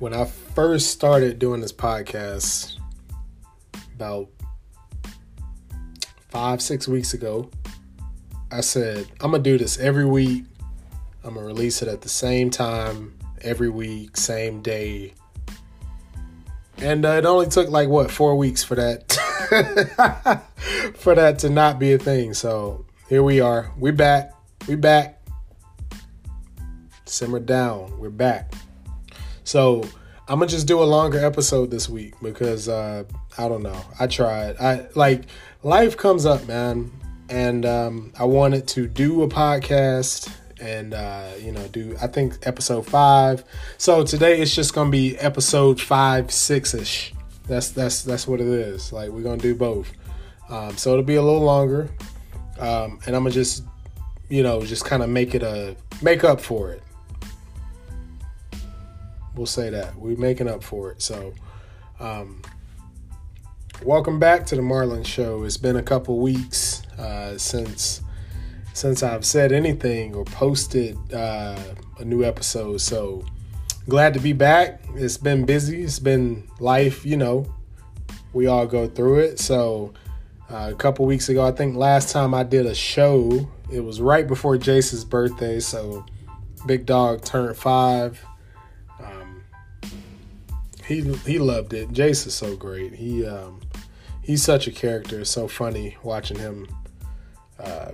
when I first started doing this podcast about five, six weeks ago, I said, I'm going to do this every week. I'm going to release it at the same time, every week, same day. And uh, it only took like what four weeks for that for that to not be a thing. So here we are. We back. We back. Simmer down. We're back. So I'm gonna just do a longer episode this week because uh, I don't know. I tried. I like life comes up, man, and um, I wanted to do a podcast and uh, you know do I think episode five. So today it's just gonna be episode five, six ish. That's that's that's what it is. Like we're gonna do both. Um, so it'll be a little longer, um, and I'm gonna just you know just kind of make it a make up for it. We'll say that we're making up for it. So, um, welcome back to the Marlon Show. It's been a couple weeks uh, since since I've said anything or posted uh, a new episode. So glad to be back. It's been busy. It's been life. You know, we all go through it. So uh, a couple weeks ago, I think last time I did a show, it was right before Jace's birthday. So Big Dog turned five he he loved it. Jace is so great. He um, he's such a character. It's so funny watching him, uh,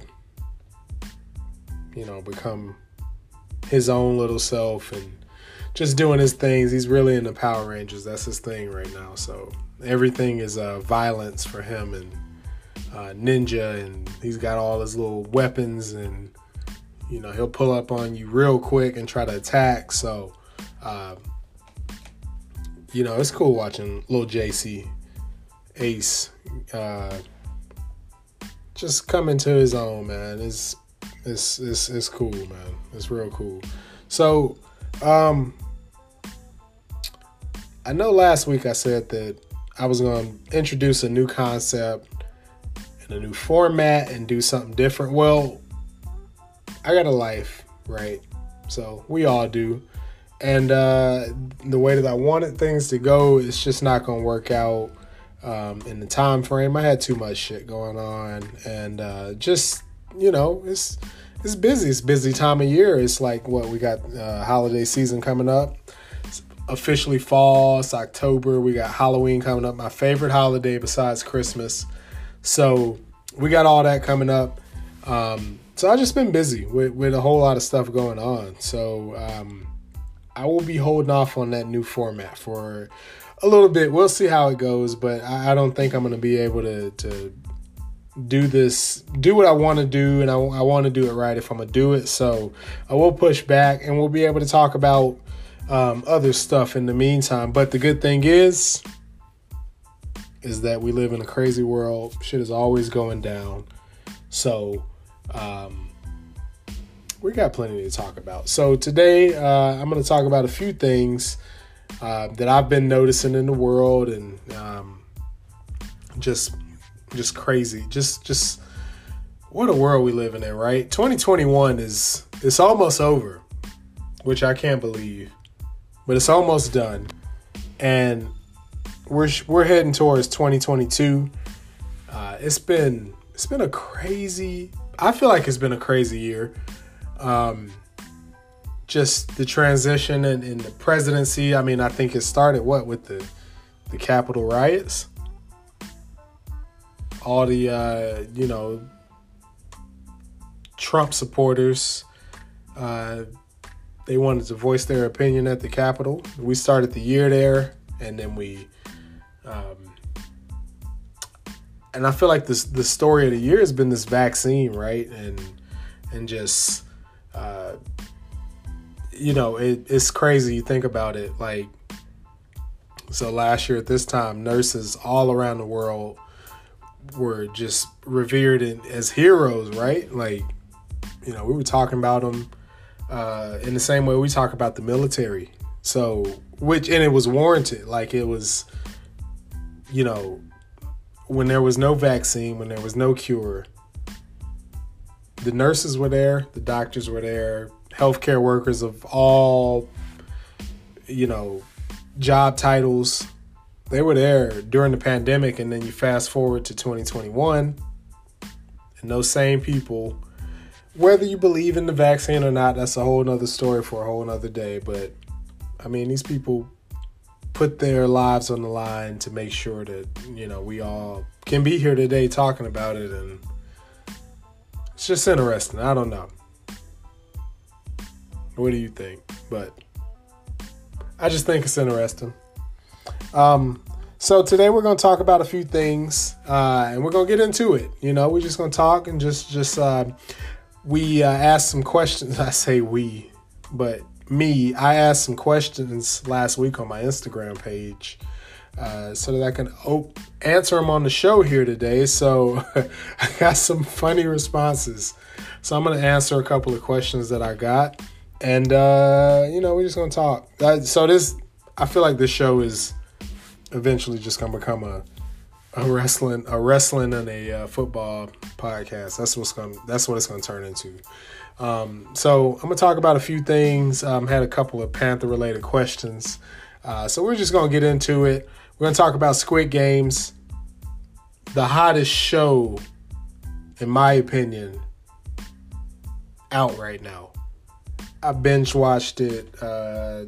you know, become his own little self and just doing his things. He's really into Power Rangers. That's his thing right now. So everything is uh, violence for him and uh, ninja, and he's got all his little weapons and you know he'll pull up on you real quick and try to attack. So. Uh, you know, it's cool watching little JC Ace uh, just come into his own, man. It's it's it's it's cool, man. It's real cool. So, um I know last week I said that I was going to introduce a new concept and a new format and do something different. Well, I got a life, right? So, we all do and uh, the way that I wanted things to go, it's just not going to work out um, in the time frame. I had too much shit going on, and uh, just you know, it's it's busy. It's busy time of year. It's like what we got uh, holiday season coming up. It's officially fall. It's October. We got Halloween coming up. My favorite holiday besides Christmas. So we got all that coming up. Um, so I just been busy with with a whole lot of stuff going on. So. Um, I will be holding off on that new format for a little bit. We'll see how it goes, but I, I don't think I'm going to be able to, to do this, do what I want to do, and I, I want to do it right if I'm going to do it. So I will push back and we'll be able to talk about um, other stuff in the meantime. But the good thing is, is that we live in a crazy world. Shit is always going down. So, um, we got plenty to talk about. So today uh, I'm going to talk about a few things uh, that I've been noticing in the world and um, just just crazy. Just just what a world we live in, right? 2021 is it's almost over, which I can't believe, but it's almost done, and we're we're heading towards 2022. Uh, it's been it's been a crazy. I feel like it's been a crazy year um, just the transition in the presidency. I mean, I think it started what with the the Capitol riots, all the uh, you know Trump supporters. Uh, they wanted to voice their opinion at the Capitol. We started the year there, and then we. Um, and I feel like this the story of the year has been this vaccine, right? And and just uh, you know, it, it's crazy. You think about it. Like, so last year at this time, nurses all around the world were just revered in, as heroes, right? Like, you know, we were talking about them uh, in the same way we talk about the military. So, which, and it was warranted. Like, it was, you know, when there was no vaccine, when there was no cure, the nurses were there, the doctors were there, healthcare workers of all, you know, job titles, they were there during the pandemic, and then you fast forward to 2021, and those same people, whether you believe in the vaccine or not, that's a whole nother story for a whole nother day. But I mean, these people put their lives on the line to make sure that you know we all can be here today talking about it and it's just interesting. I don't know. What do you think? But i just think it's interesting. Um, so today we're going to talk about a few things uh, and we're going to get into it. You know we're just going to talk and just just uh, we uh, asked some questions. I say we but me, I asked some questions last week on my Instagram page uh, so that I can op- answer them on the show here today. So I got some funny responses. So I'm going to answer a couple of questions that I got. And, uh, you know, we're just going to talk. Uh, so this, I feel like this show is eventually just going to become a, a wrestling, a wrestling and a uh, football podcast. That's what's going. That's what it's going to turn into. Um, so I'm gonna talk about a few things. Um, had a couple of Panther related questions. Uh, so we're just gonna get into it. We're gonna talk about Squid Games, the hottest show, in my opinion, out right now. I binge watched it uh,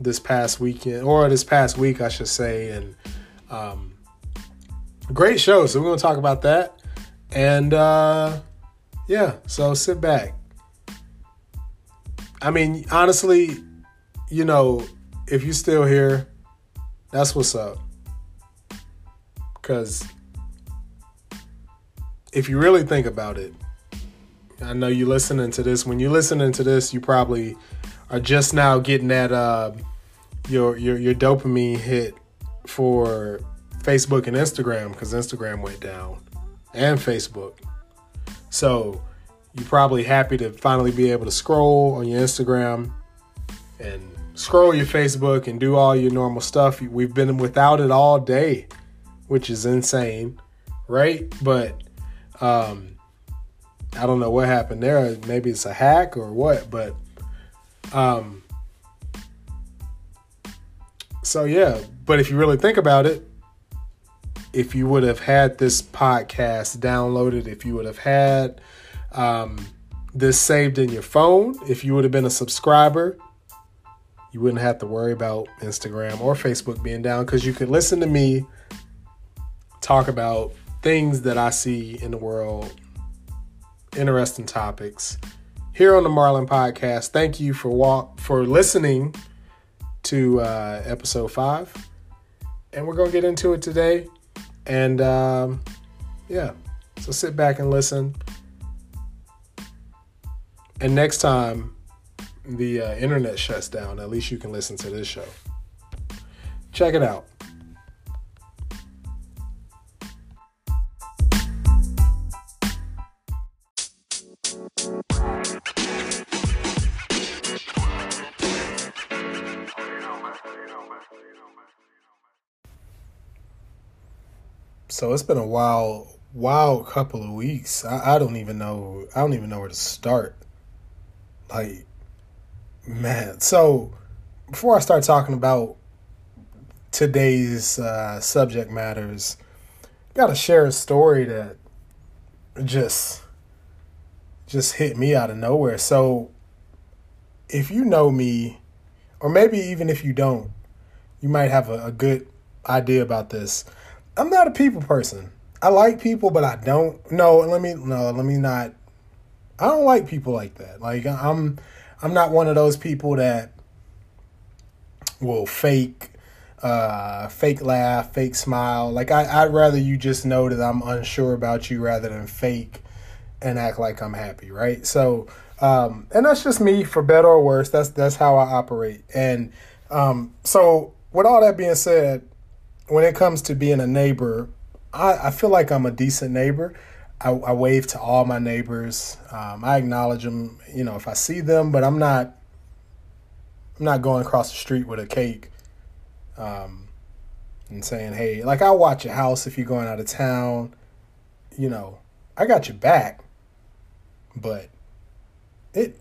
this past weekend, or this past week, I should say, and um, great show. So we're gonna talk about that, and. Uh, yeah, so sit back. I mean, honestly, you know, if you're still here, that's what's up. Because if you really think about it, I know you're listening to this. When you're listening to this, you probably are just now getting that uh, your your your dopamine hit for Facebook and Instagram because Instagram went down and Facebook. So you're probably happy to finally be able to scroll on your Instagram and scroll your Facebook and do all your normal stuff. We've been without it all day, which is insane, right? But um, I don't know what happened there. Maybe it's a hack or what, but um, so yeah. But if you really think about it, if you would have had this podcast downloaded, if you would have had um, this saved in your phone, if you would have been a subscriber, you wouldn't have to worry about Instagram or Facebook being down because you could listen to me talk about things that I see in the world, interesting topics here on the Marlon Podcast. Thank you for walk for listening to uh, episode five, and we're gonna get into it today. And um, yeah, so sit back and listen. And next time the uh, internet shuts down, at least you can listen to this show. Check it out. So it's been a wild, wild couple of weeks. I, I don't even know. I don't even know where to start. Like, man. So before I start talking about today's uh, subject matters, got to share a story that just just hit me out of nowhere. So if you know me, or maybe even if you don't, you might have a, a good idea about this. I'm not a people person. I like people, but I don't. No, let me no, let me not. I don't like people like that. Like I'm, I'm not one of those people that will fake, uh, fake laugh, fake smile. Like I, I'd rather you just know that I'm unsure about you rather than fake and act like I'm happy, right? So, um, and that's just me for better or worse. That's that's how I operate. And um, so, with all that being said, when it comes to being a neighbor, I, I feel like I'm a decent neighbor. I, I wave to all my neighbors. Um, I acknowledge them, you know, if I see them, but I'm not. I'm not going across the street with a cake, um, and saying, "Hey," like I watch your house if you're going out of town. You know, I got your back, but it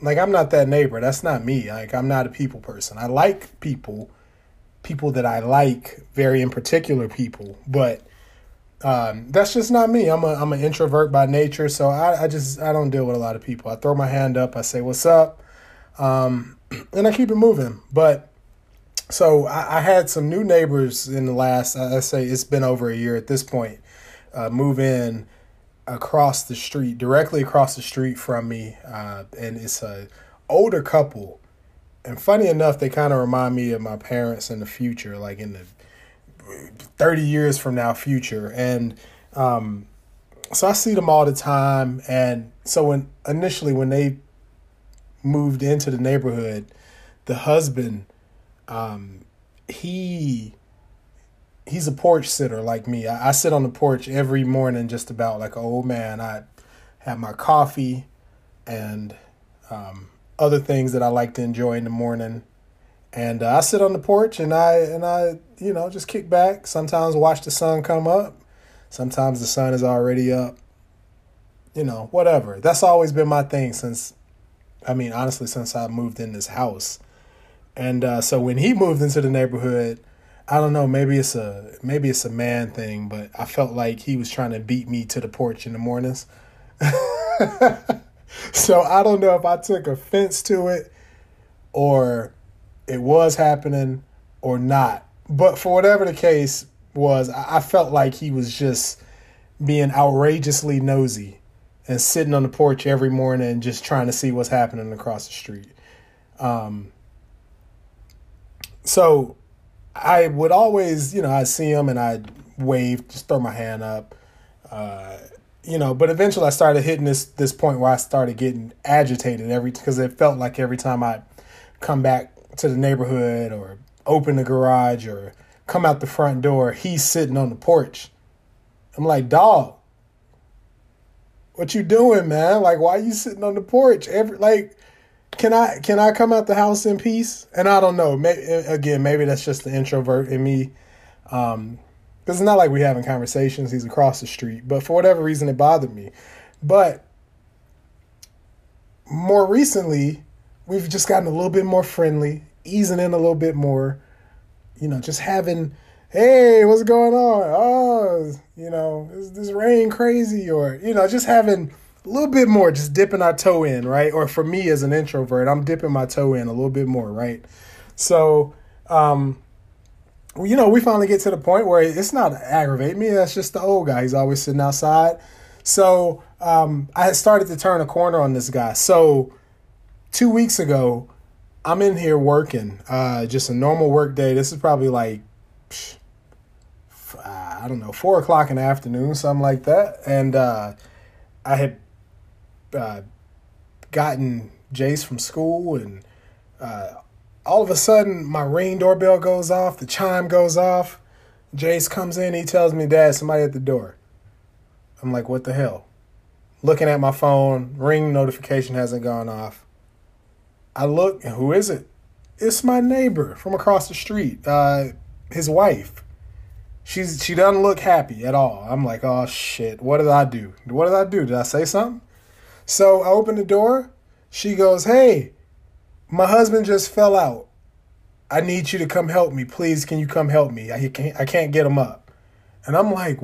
Like I'm not that neighbor. That's not me. Like I'm not a people person. I like people, people that I like, very in particular people, but um, that's just not me. I'm a I'm an introvert by nature, so I, I just I don't deal with a lot of people. I throw my hand up, I say what's up, um, and I keep it moving. But so I, I, had some new neighbors in the last I say it's been over a year at this point. Uh, move in across the street, directly across the street from me, uh, and it's a older couple. And funny enough, they kind of remind me of my parents in the future, like in the 30 years from now future. And um, so i see them all the time. And so when initially when they moved into the neighborhood the husband um, he he's a porch sitter like me. I, I, sit on the porch every morning just about like an old man. I have my coffee and um, other things that i like to enjoy in the morning and uh, I sit on the porch and I and I you know just kick back. Sometimes watch the sun come up. Sometimes the sun is already up. You know, whatever. That's always been my thing since. I mean, honestly, since I moved in this house, and uh, so when he moved into the neighborhood, I don't know. Maybe it's a maybe it's a man thing, but I felt like he was trying to beat me to the porch in the mornings. so I don't know if I took offense to it or it was happening or not. But for whatever the case was, I felt like he was just being outrageously nosy and sitting on the porch every morning just trying to see what's happening across the street. Um, so I would always, you know, I'd see him and I'd wave, just throw my hand up. Uh, you know, but eventually I started hitting this this point where I started getting agitated every because it felt like every time I come back to the neighborhood or open the garage or come out the front door, he's sitting on the porch. I'm like, dog, what you doing, man? Like, why are you sitting on the porch? Every like, can I can I come out the house in peace? And I don't know. Maybe, again, maybe that's just the introvert in me. Um, because it's not like we having conversations. He's across the street, but for whatever reason, it bothered me. But more recently, we've just gotten a little bit more friendly easing in a little bit more, you know, just having, hey, what's going on? Oh, you know, is this rain crazy? Or, you know, just having a little bit more, just dipping our toe in, right? Or for me as an introvert, I'm dipping my toe in a little bit more, right? So, um, you know, we finally get to the point where it's not aggravating me. That's just the old guy. He's always sitting outside. So um, I had started to turn a corner on this guy. So two weeks ago, I'm in here working, uh, just a normal work day. This is probably like, I don't know, four o'clock in the afternoon, something like that. And uh, I had uh, gotten Jace from school, and uh, all of a sudden, my ring doorbell goes off, the chime goes off. Jace comes in, he tells me, Dad, somebody at the door. I'm like, what the hell? Looking at my phone, ring notification hasn't gone off. I look, who is it? It's my neighbor from across the street. Uh, his wife. She's she doesn't look happy at all. I'm like, oh shit, what did I do? What did I do? Did I say something? So I open the door. She goes, hey, my husband just fell out. I need you to come help me, please. Can you come help me? I can't I can't get him up. And I'm like,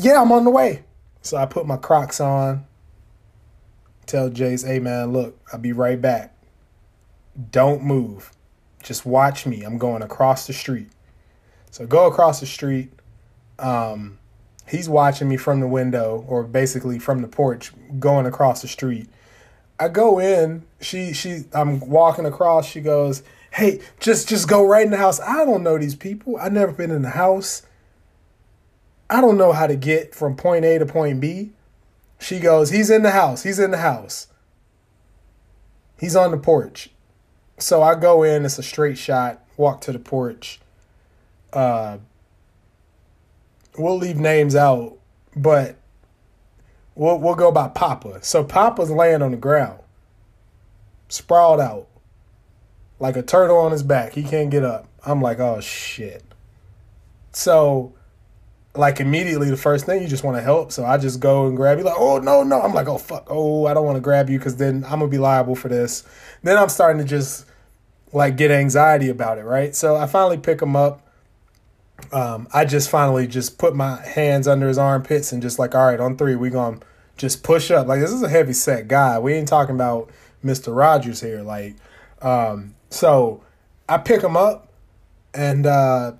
yeah, I'm on the way. So I put my Crocs on tell Jace, hey man, look, I'll be right back. Don't move. Just watch me. I'm going across the street. So go across the street. Um, he's watching me from the window, or basically from the porch, going across the street. I go in. She she. I'm walking across. She goes, "Hey, just just go right in the house." I don't know these people. I've never been in the house. I don't know how to get from point A to point B. She goes, He's in the house. He's in the house. He's on the porch. So I go in, it's a straight shot, walk to the porch. Uh, we'll leave names out, but we'll we'll go by Papa. So Papa's laying on the ground, sprawled out, like a turtle on his back. He can't get up. I'm like, oh shit. So like immediately the first thing you just want to help. So I just go and grab you like, oh no, no. I'm like, oh fuck, oh I don't want to grab you because then I'm gonna be liable for this. Then I'm starting to just like get anxiety about it, right? So I finally pick him up. Um, I just finally just put my hands under his armpits and just like, all right, on three, we gonna just push up. Like this is a heavy set guy. We ain't talking about Mister Rogers here. Like, um, so I pick him up and uh,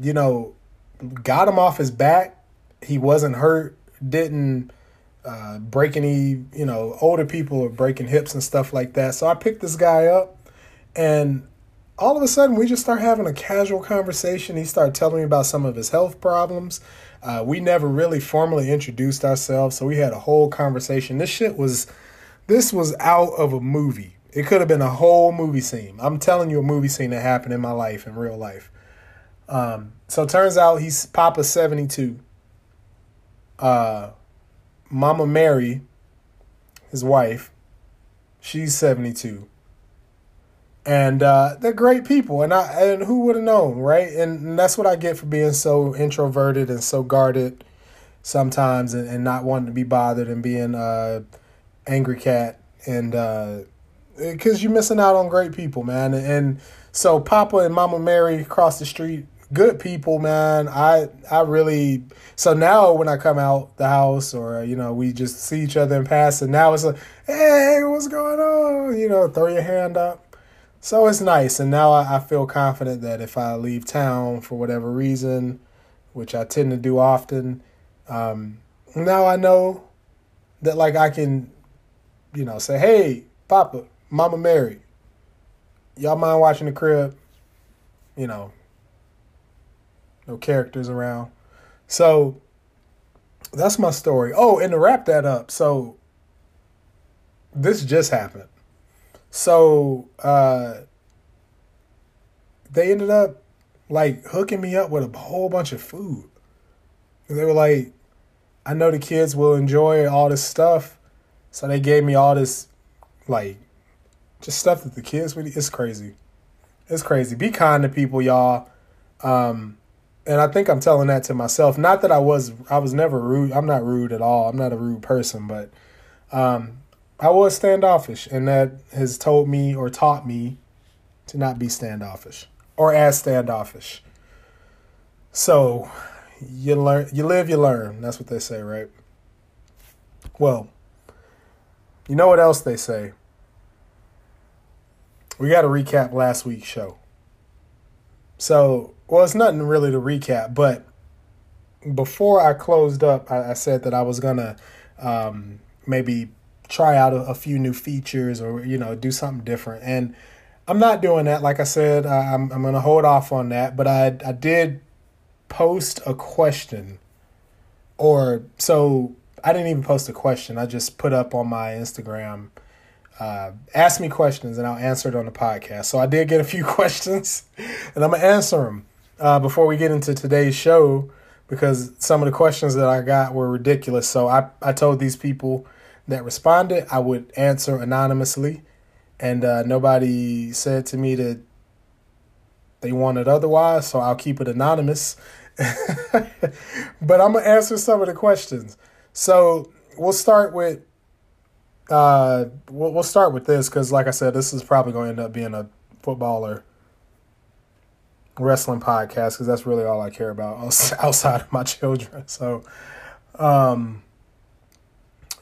you know, got him off his back. He wasn't hurt. Didn't uh, break any, you know, older people are breaking hips and stuff like that. So I picked this guy up, and all of a sudden we just start having a casual conversation. He started telling me about some of his health problems. Uh, we never really formally introduced ourselves, so we had a whole conversation. This shit was, this was out of a movie. It could have been a whole movie scene. I'm telling you, a movie scene that happened in my life, in real life. Um, so turns out he's Papa 72. Uh, Mama Mary, his wife, she's 72. And uh, they're great people, and I and who would have known, right? And, and, that's what I get for being so introverted and so guarded sometimes, and, and not wanting to be bothered and being uh, angry cat, and because uh, you're missing out on great people, man. And so Papa and Mama Mary across the street good people, man. I I really so now when I come out the house or you know we just see each other in passing, now it's like, hey, what's going on? You know, throw your hand up. So it's nice, and now I, I feel confident that if I leave town for whatever reason, which I tend to do often, um, now I know that like I can, you know, say, hey, Papa, Mama Mary, y'all mind watching the crib? You know, no characters around. So that's my story. Oh, and to wrap that up, so this just happened. So uh they ended up like hooking me up with a whole bunch of food. They were like, I know the kids will enjoy all this stuff. So they gave me all this like just stuff that the kids would it's crazy. It's crazy. Be kind to people, y'all. Um and I think I'm telling that to myself. Not that I was I was never rude. I'm not rude at all. I'm not a rude person, but um, I was standoffish, and that has told me or taught me to not be standoffish or as standoffish. So you learn, you live, you learn. That's what they say, right? Well, you know what else they say? We got to recap last week's show. So well, it's nothing really to recap, but before I closed up, I, I said that I was gonna um, maybe try out a, a, few new features or you know do something different, and I'm not doing that. Like I said, I, I'm I'm gonna hold off on that. But I I did post a question, or so I didn't even post a question. I just put up on my Instagram uh, ask me questions and I'll answer it on the podcast. So I did get a few questions and I'm to answer them uh, before we get into today's show because some of the questions that I got were ridiculous. So I, I told these people that responded I would answer anonymously, and uh, nobody said to me that they wanted otherwise, so I'll keep it anonymous. but I'm gonna answer some of the questions. So we'll start with uh, we'll, we'll start with this because, like I said, this is probably going to end up being a footballer wrestling podcast because that's really all I care about outside of my children. So, um,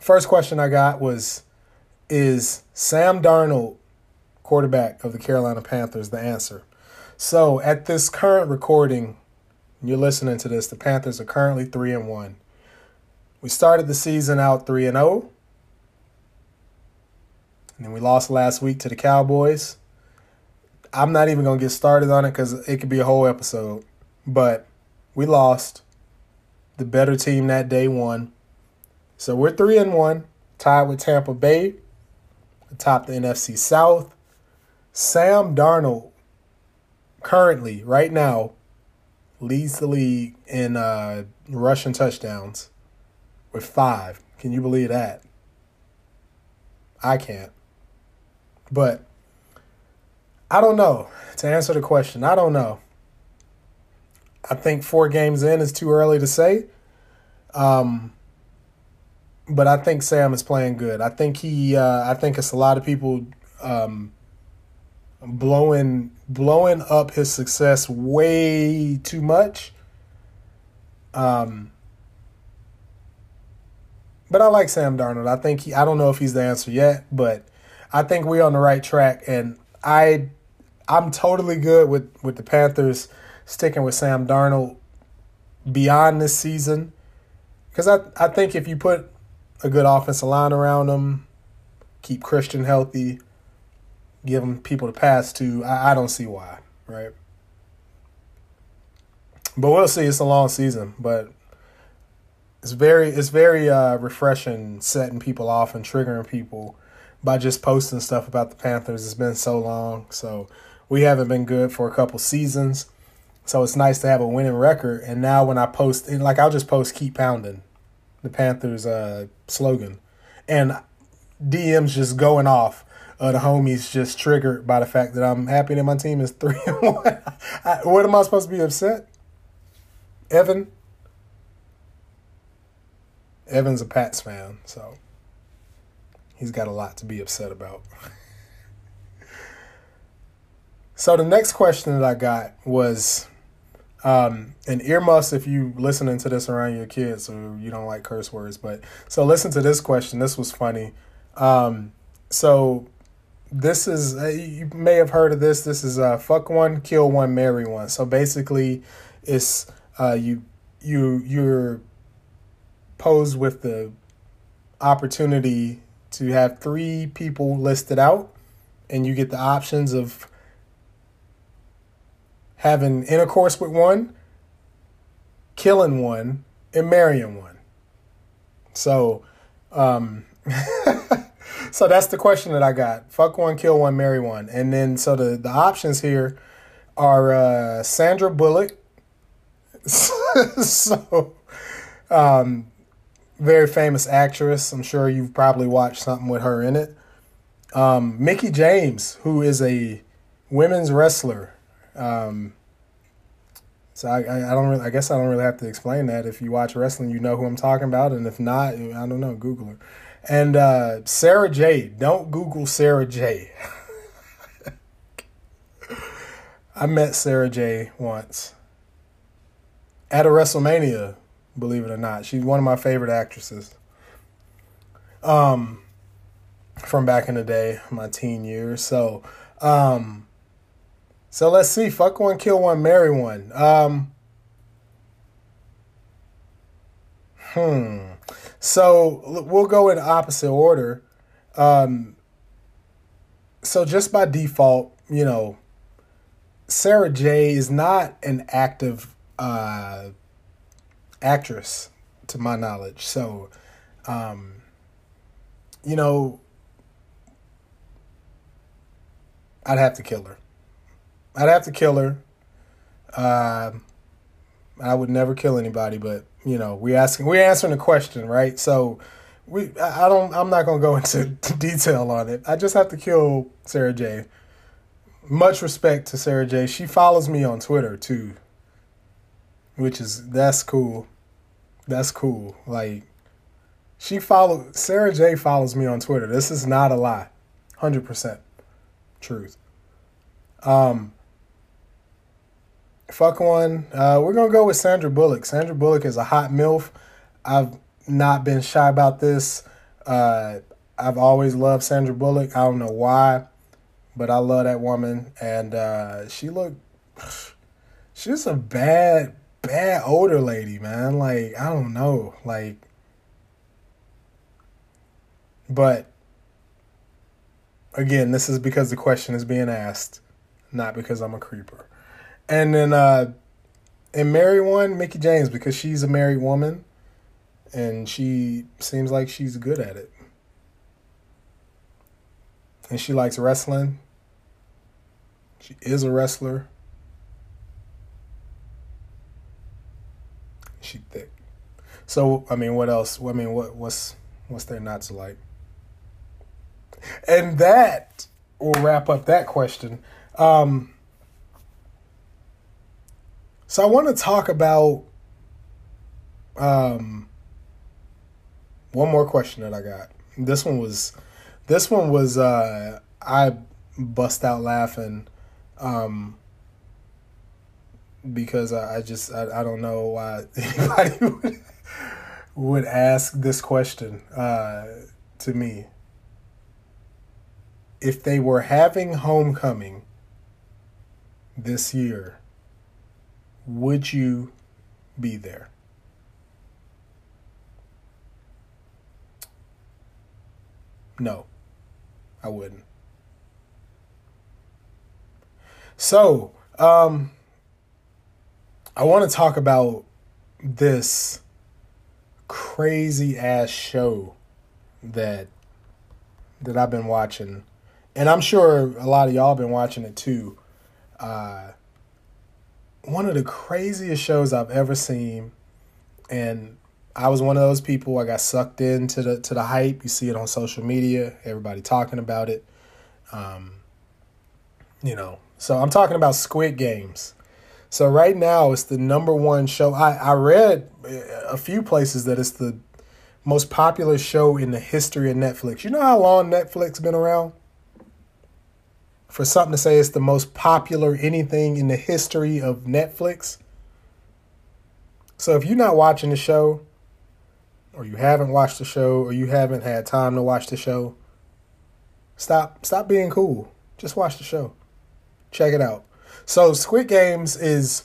first question I got was Is Sam Darnold, quarterback of the Carolina Panthers, the answer? So, at this current recording, you're listening to this, the Panthers are currently 3 and 1. We started the season out 3 and 0. And then we lost last week to the Cowboys. I'm not even gonna get started on it because it could be a whole episode. But we lost. The better team that day won. So we're three and one, tied with Tampa Bay, atop the NFC South. Sam Darnold currently, right now, leads the league in uh, rushing touchdowns with five. Can you believe that? I can't. But I don't know. To answer the question, I don't know. I think four games in is too early to say. Um, but I think Sam is playing good. I think he. Uh, I think it's a lot of people um, blowing blowing up his success way too much. Um, but I like Sam Darnold. I think he. I don't know if he's the answer yet, but I think we're on the right track, and I, I'm totally good with with the Panthers sticking with Sam Darnold beyond this season, because I I think if you put a good offensive line around him, keep Christian healthy, give him people to pass to, I, I don't see why, right? But we'll see. It's a long season, but it's very it's very uh, refreshing setting people off and triggering people by just posting stuff about the Panthers. It's been so long, so we haven't been good for a couple seasons. So it's nice to have a winning record. And now when I post, like I'll just post "Keep Pounding," the Panthers uh, slogan, and DMs just going off. Uh, the homies just triggered by the fact that I'm happy that my team is three one. What am I supposed to be upset? Evan. Evan's a Pats fan, so he's got a lot to be upset about. so the next question that I got was um, and earmuffs if you listening to this around your kids or you don't like curse words. But so listen to this question. This was funny. Um, so this is uh, you may have heard of this. This is uh, fuck one, kill one, marry one. So basically, it's uh, you you you're posed with the opportunity to have three people listed out, and you get the options of having intercourse with one, killing one, and marrying one. So, um, so that's the question that I got. Fuck one, kill one, marry one. And then, so the, the options here are uh, Sandra Bullock. so, um, very famous actress. I'm sure you've probably watched something with her in it. Um, Mickie James, who is a women's wrestler. Um, so I, I, I don't really, I guess I don't really have to explain that. If you watch wrestling, you know who I'm talking about, and if not, I don't know, Google her. And uh, Sarah J. Don't Google Sarah J. I met Sarah J. once at a WrestleMania. Believe it or not, she's one of my favorite actresses. Um, from back in the day, my teen years. So, um, so let's see. Fuck one, kill one, marry one. Um, hmm. So we'll go in opposite order. Um, so just by default, you know, Sarah J is not an active uh, actress to my knowledge. So, um, you know, I'd have to kill her. I'd have to kill her. Uh, I would never kill anybody, but you know, we asking, we're answering a question, right? So, we, I don't, I'm not gonna go into detail on it. I just have to kill Sarah J. Much respect to Sarah J. She follows me on Twitter too, which is that's cool. That's cool. Like, she follow Sarah J. follows me on Twitter. This is not a lie, hundred percent truth. Um, Fuck one. Uh, we're gonna go with Sandra Bullock. Sandra Bullock is a hot milf. I've not been shy about this. Uh, I've always loved Sandra Bullock. I don't know why, but I love that woman, and uh, she look. She's a bad, bad older lady, man. Like I don't know, like, but again, this is because the question is being asked, not because I'm a creeper. And then uh and marry one, Mickie James, because she's a married woman and she seems like she's good at it. And she likes wrestling. She is a wrestler. She thick. So I mean, what else? I mean, what what's what's there not to like? And that will wrap up that question. Um, So I want to talk about um one more question that I got. This one was this one was uh I bust out laughing um because I, I just I, I don't know why anybody would, would ask this question uh to me. If they were having homecoming this year, would you be there? No, I wouldn't. So, um, I want to talk about this crazy ass show that that I've been watching, and I'm sure a lot of y'all been watching it too. Uh, one of the craziest shows I've ever seen, and I was one of those people. I got sucked into the to the hype. You see it on social media. Everybody talking about it. Um, you know, so I'm talking about Squid Games. So right now it's the number one show. I I read a few places that it's the most popular show in the history of Netflix. You know how long Netflix been around? For something to say it's the most popular anything in the history of Netflix. So if you're not watching the show, or you haven't watched the show, or you haven't had time to watch the show, stop stop being cool. Just watch the show. Check it out. So Squid Games is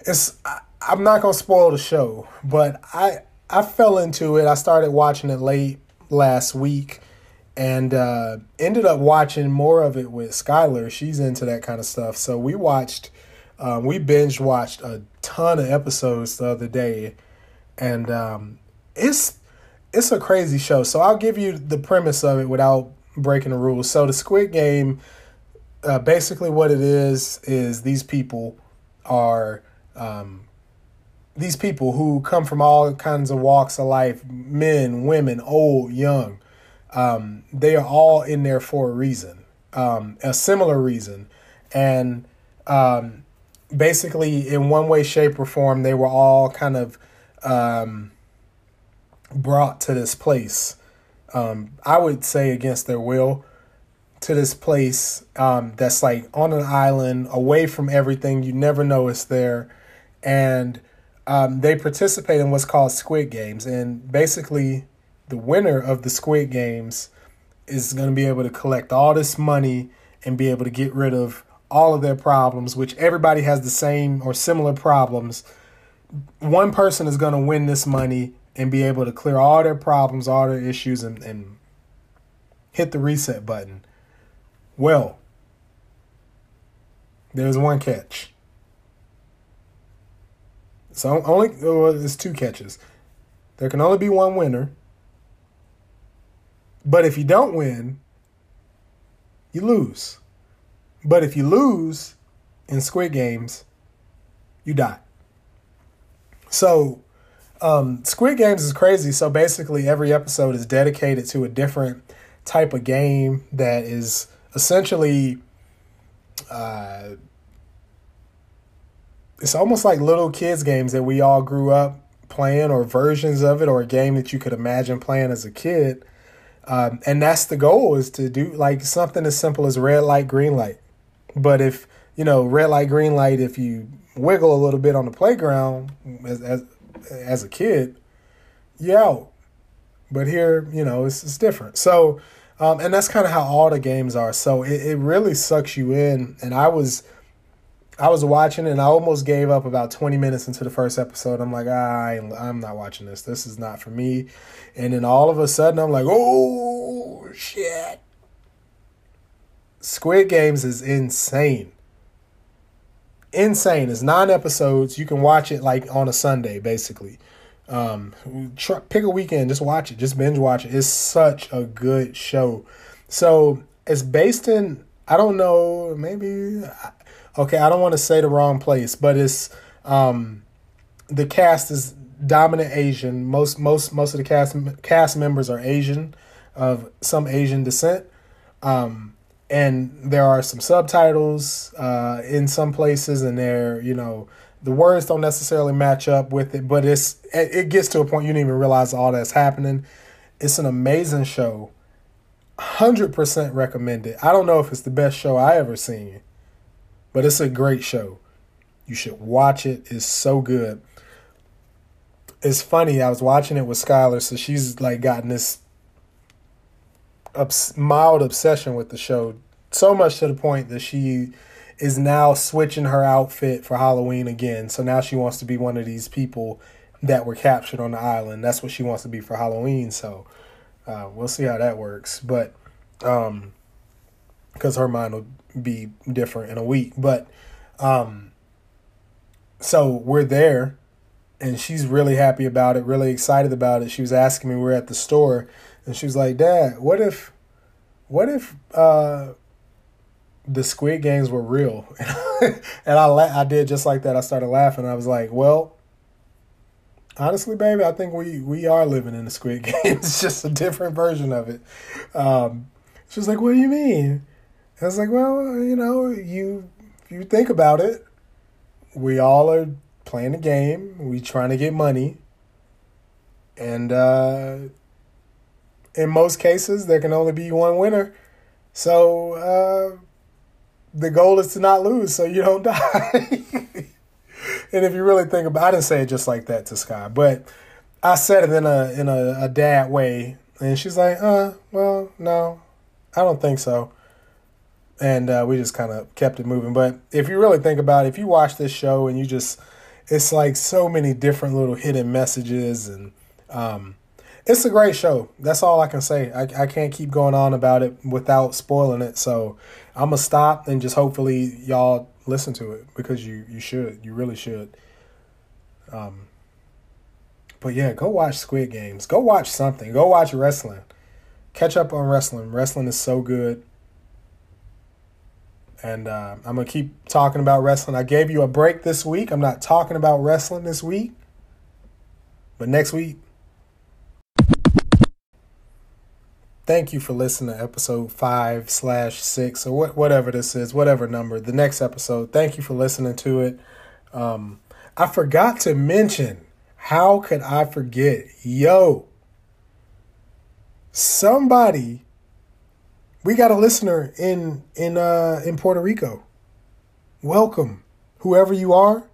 it's I'm not gonna spoil the show, but I I fell into it. I started watching it late last week and uh, ended up watching more of it with Skylar. She's into that kind of stuff. So we watched, um, we binge watched a ton of episodes the other day, and um, it's it's a crazy show. So I'll give you the premise of it without breaking the rules. So the Squid Game, uh, basically what it is is these people are um, these people who come from all kinds of walks of life, men, women, old, young. Um, they are all in there for a reason, um, a similar reason, and um, basically, in one way, shape, or form, they were all kind of um, brought to this place. Um, I would say against their will, to this place um, that's like on an island, away from everything. You never know it's there, and they participate in what's called Squid Games, and basically, the winner of the Squid Games is going to be able to collect all this money and be able to get rid of all of their problems, which everybody has the same or similar problems. One person is going to win this money and be able to clear all their problems, all their issues, and, and hit the reset button. Well, there's one catch. So only well, it's two catches. There can only be one winner. But if you don't win, you lose. But if you lose in Squid Games, you die. So, um, Squid Games is crazy. So basically, every episode is dedicated to a different type of game that is essentially uh, it's almost like little kids games that we all grew up playing or versions of it or a game that you could imagine playing as a kid um, and that's the goal is to do like something as simple as red light green light. But if you know red light green light if you wiggle a little bit on the playground as as, as a kid you're out. But here you know it's, it's different. So um, and that's kind of how all the games are. So it, it really sucks you in. And i was I was watching and I almost gave up about 20 minutes into the first episode. I'm like, ah, I'm not watching this. This is not for me. And then all of a sudden, I'm like, oh, shit. Squid Games is insane. Insane. It's nine episodes. You can watch it like on a Sunday, basically. Um, pick a weekend, just watch it, just binge watch it. It's such a good show. So it's based in, I don't know, maybe okay, I don't want to say the wrong place, but it's um, the cast is dominant Asian. Most most most of the cast cast members are Asian, of some Asian descent. Um, and there are some subtitles uh, in some places, and there, you know, the words don't necessarily match up with it, but it's it gets to a point you don't even realize all that's happening. It's an amazing show. 100% recommend it. I don't know if it's the best show I ever seen, but it's a great show. You should watch it. It's so good. It's funny. I was watching it with Skylar, so she's like gotten this obs- mild obsession with the show, so much to the point that she is now switching her outfit for Halloween again. So now she wants to be one of these people that were captured on the island. That's what she wants to be for Halloween. So uh, we'll see how that works. But um, because her mind will be different in a week. But um, so we're there, and she's really happy about it, really excited about it. She was asking me, we're at the store, and she was like, "Dad, what if, what if uh, the Squid Games were real?" and I la- I did just like that. I started laughing. I was like, "Well." Honestly, baby, I think we, we are living in the Squid Game. it's just a different version of it. Um, she was like, "What do you mean?" I was like, "Well, you know, you if you think about it, we all are playing a game. We trying to get money, and uh, in most cases, there can only be one winner. So uh, the goal is to not lose, so you don't die." and if you really think about, I didn't say it just like that to Sky, but I said it in a in a, a dad way, and she's like, "Uh, well, no, I don't think so. And uh, we just kind of kept it moving. But if you really think about it, if you watch this show and you just, it's like so many different little hidden messages and um, it's a great show. That's all I can say. I, I can't keep going on about it without spoiling it. So I'm gonna stop and just hopefully y'all listen to it because you you should. You really should. Um, but yeah, go watch Squid Games. Go watch something. Go watch wrestling catch up on wrestling. Wrestling is so good. And uh, I'm going to keep talking about wrestling. I gave you a break this week. I'm not talking about wrestling this week. But next week, thank you for listening to episode five slash six or what, whatever this is, whatever number, the next episode. Thank you for listening to it. Um, I forgot to mention, how could I forget? Yo, somebody we got a listener in in uh in Puerto Rico. Welcome, whoever you are.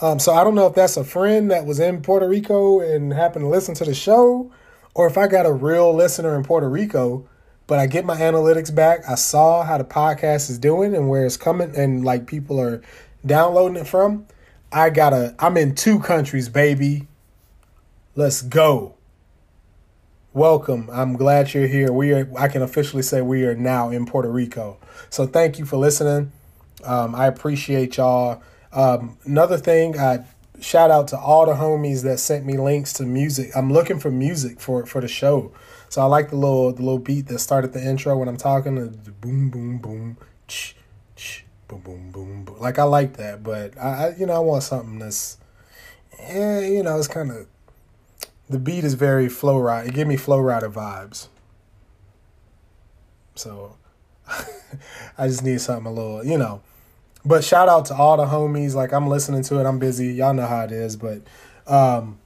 Um, so I don't know if that's a friend that was in Puerto Rico and happened to listen to the show, or if I got a real listener in Puerto Rico. But I get my analytics back. I saw how the podcast is doing and where it's coming, and like people are downloading it from. I gotta. I'm in two countries, baby. Let's go welcome. I'm glad you're here. We are. I can officially say we are now in Puerto Rico. So thank you for listening. Um, I appreciate y'all. Um, another thing, I shout out to all the homies that sent me links to music. I'm looking for music for for the show. So I like the little the little beat that started the intro when I'm talking. The boom boom boom, ch, ch, boom boom boom boom. Like I like that, but I, I you know I want something that's, eh, you know, it's kind of the beat is very Flo Rida. It gave me Flo Rida vibes. So I just need something a little, you know. But shout out to all the homies. Like I'm listening to it. I'm busy. Y'all know how it is. But um,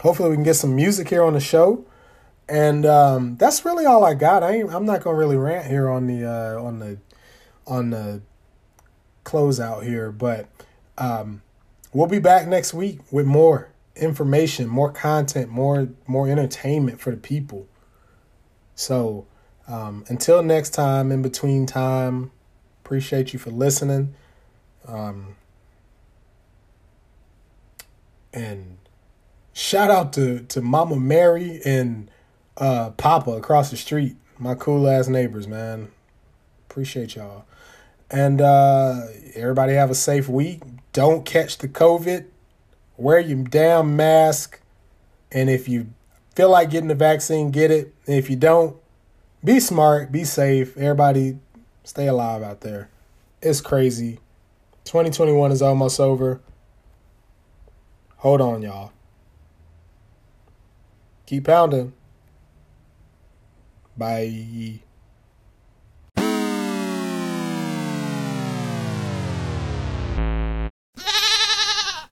hopefully we can get some music here on the show. And um, that's really all I got. I ain't, I'm not gonna really rant here on the uh, on the on the closeout here, but um, we'll be back next week with more information, more content, more more entertainment for the people. So um, until next time, in between time, appreciate you for listening. Um, and shout out to to Mama Mary and uh, Papa across the street, my cool ass neighbors, man. Appreciate y'all. And uh, everybody have a safe week. Don't catch the COVID wear your damn mask. And if you feel like getting the vaccine, get it. And if you don't, be smart, be safe. Everybody stay alive out there. It's crazy. 2021 is almost over. Hold on, y'all. Keep pounding. Bye.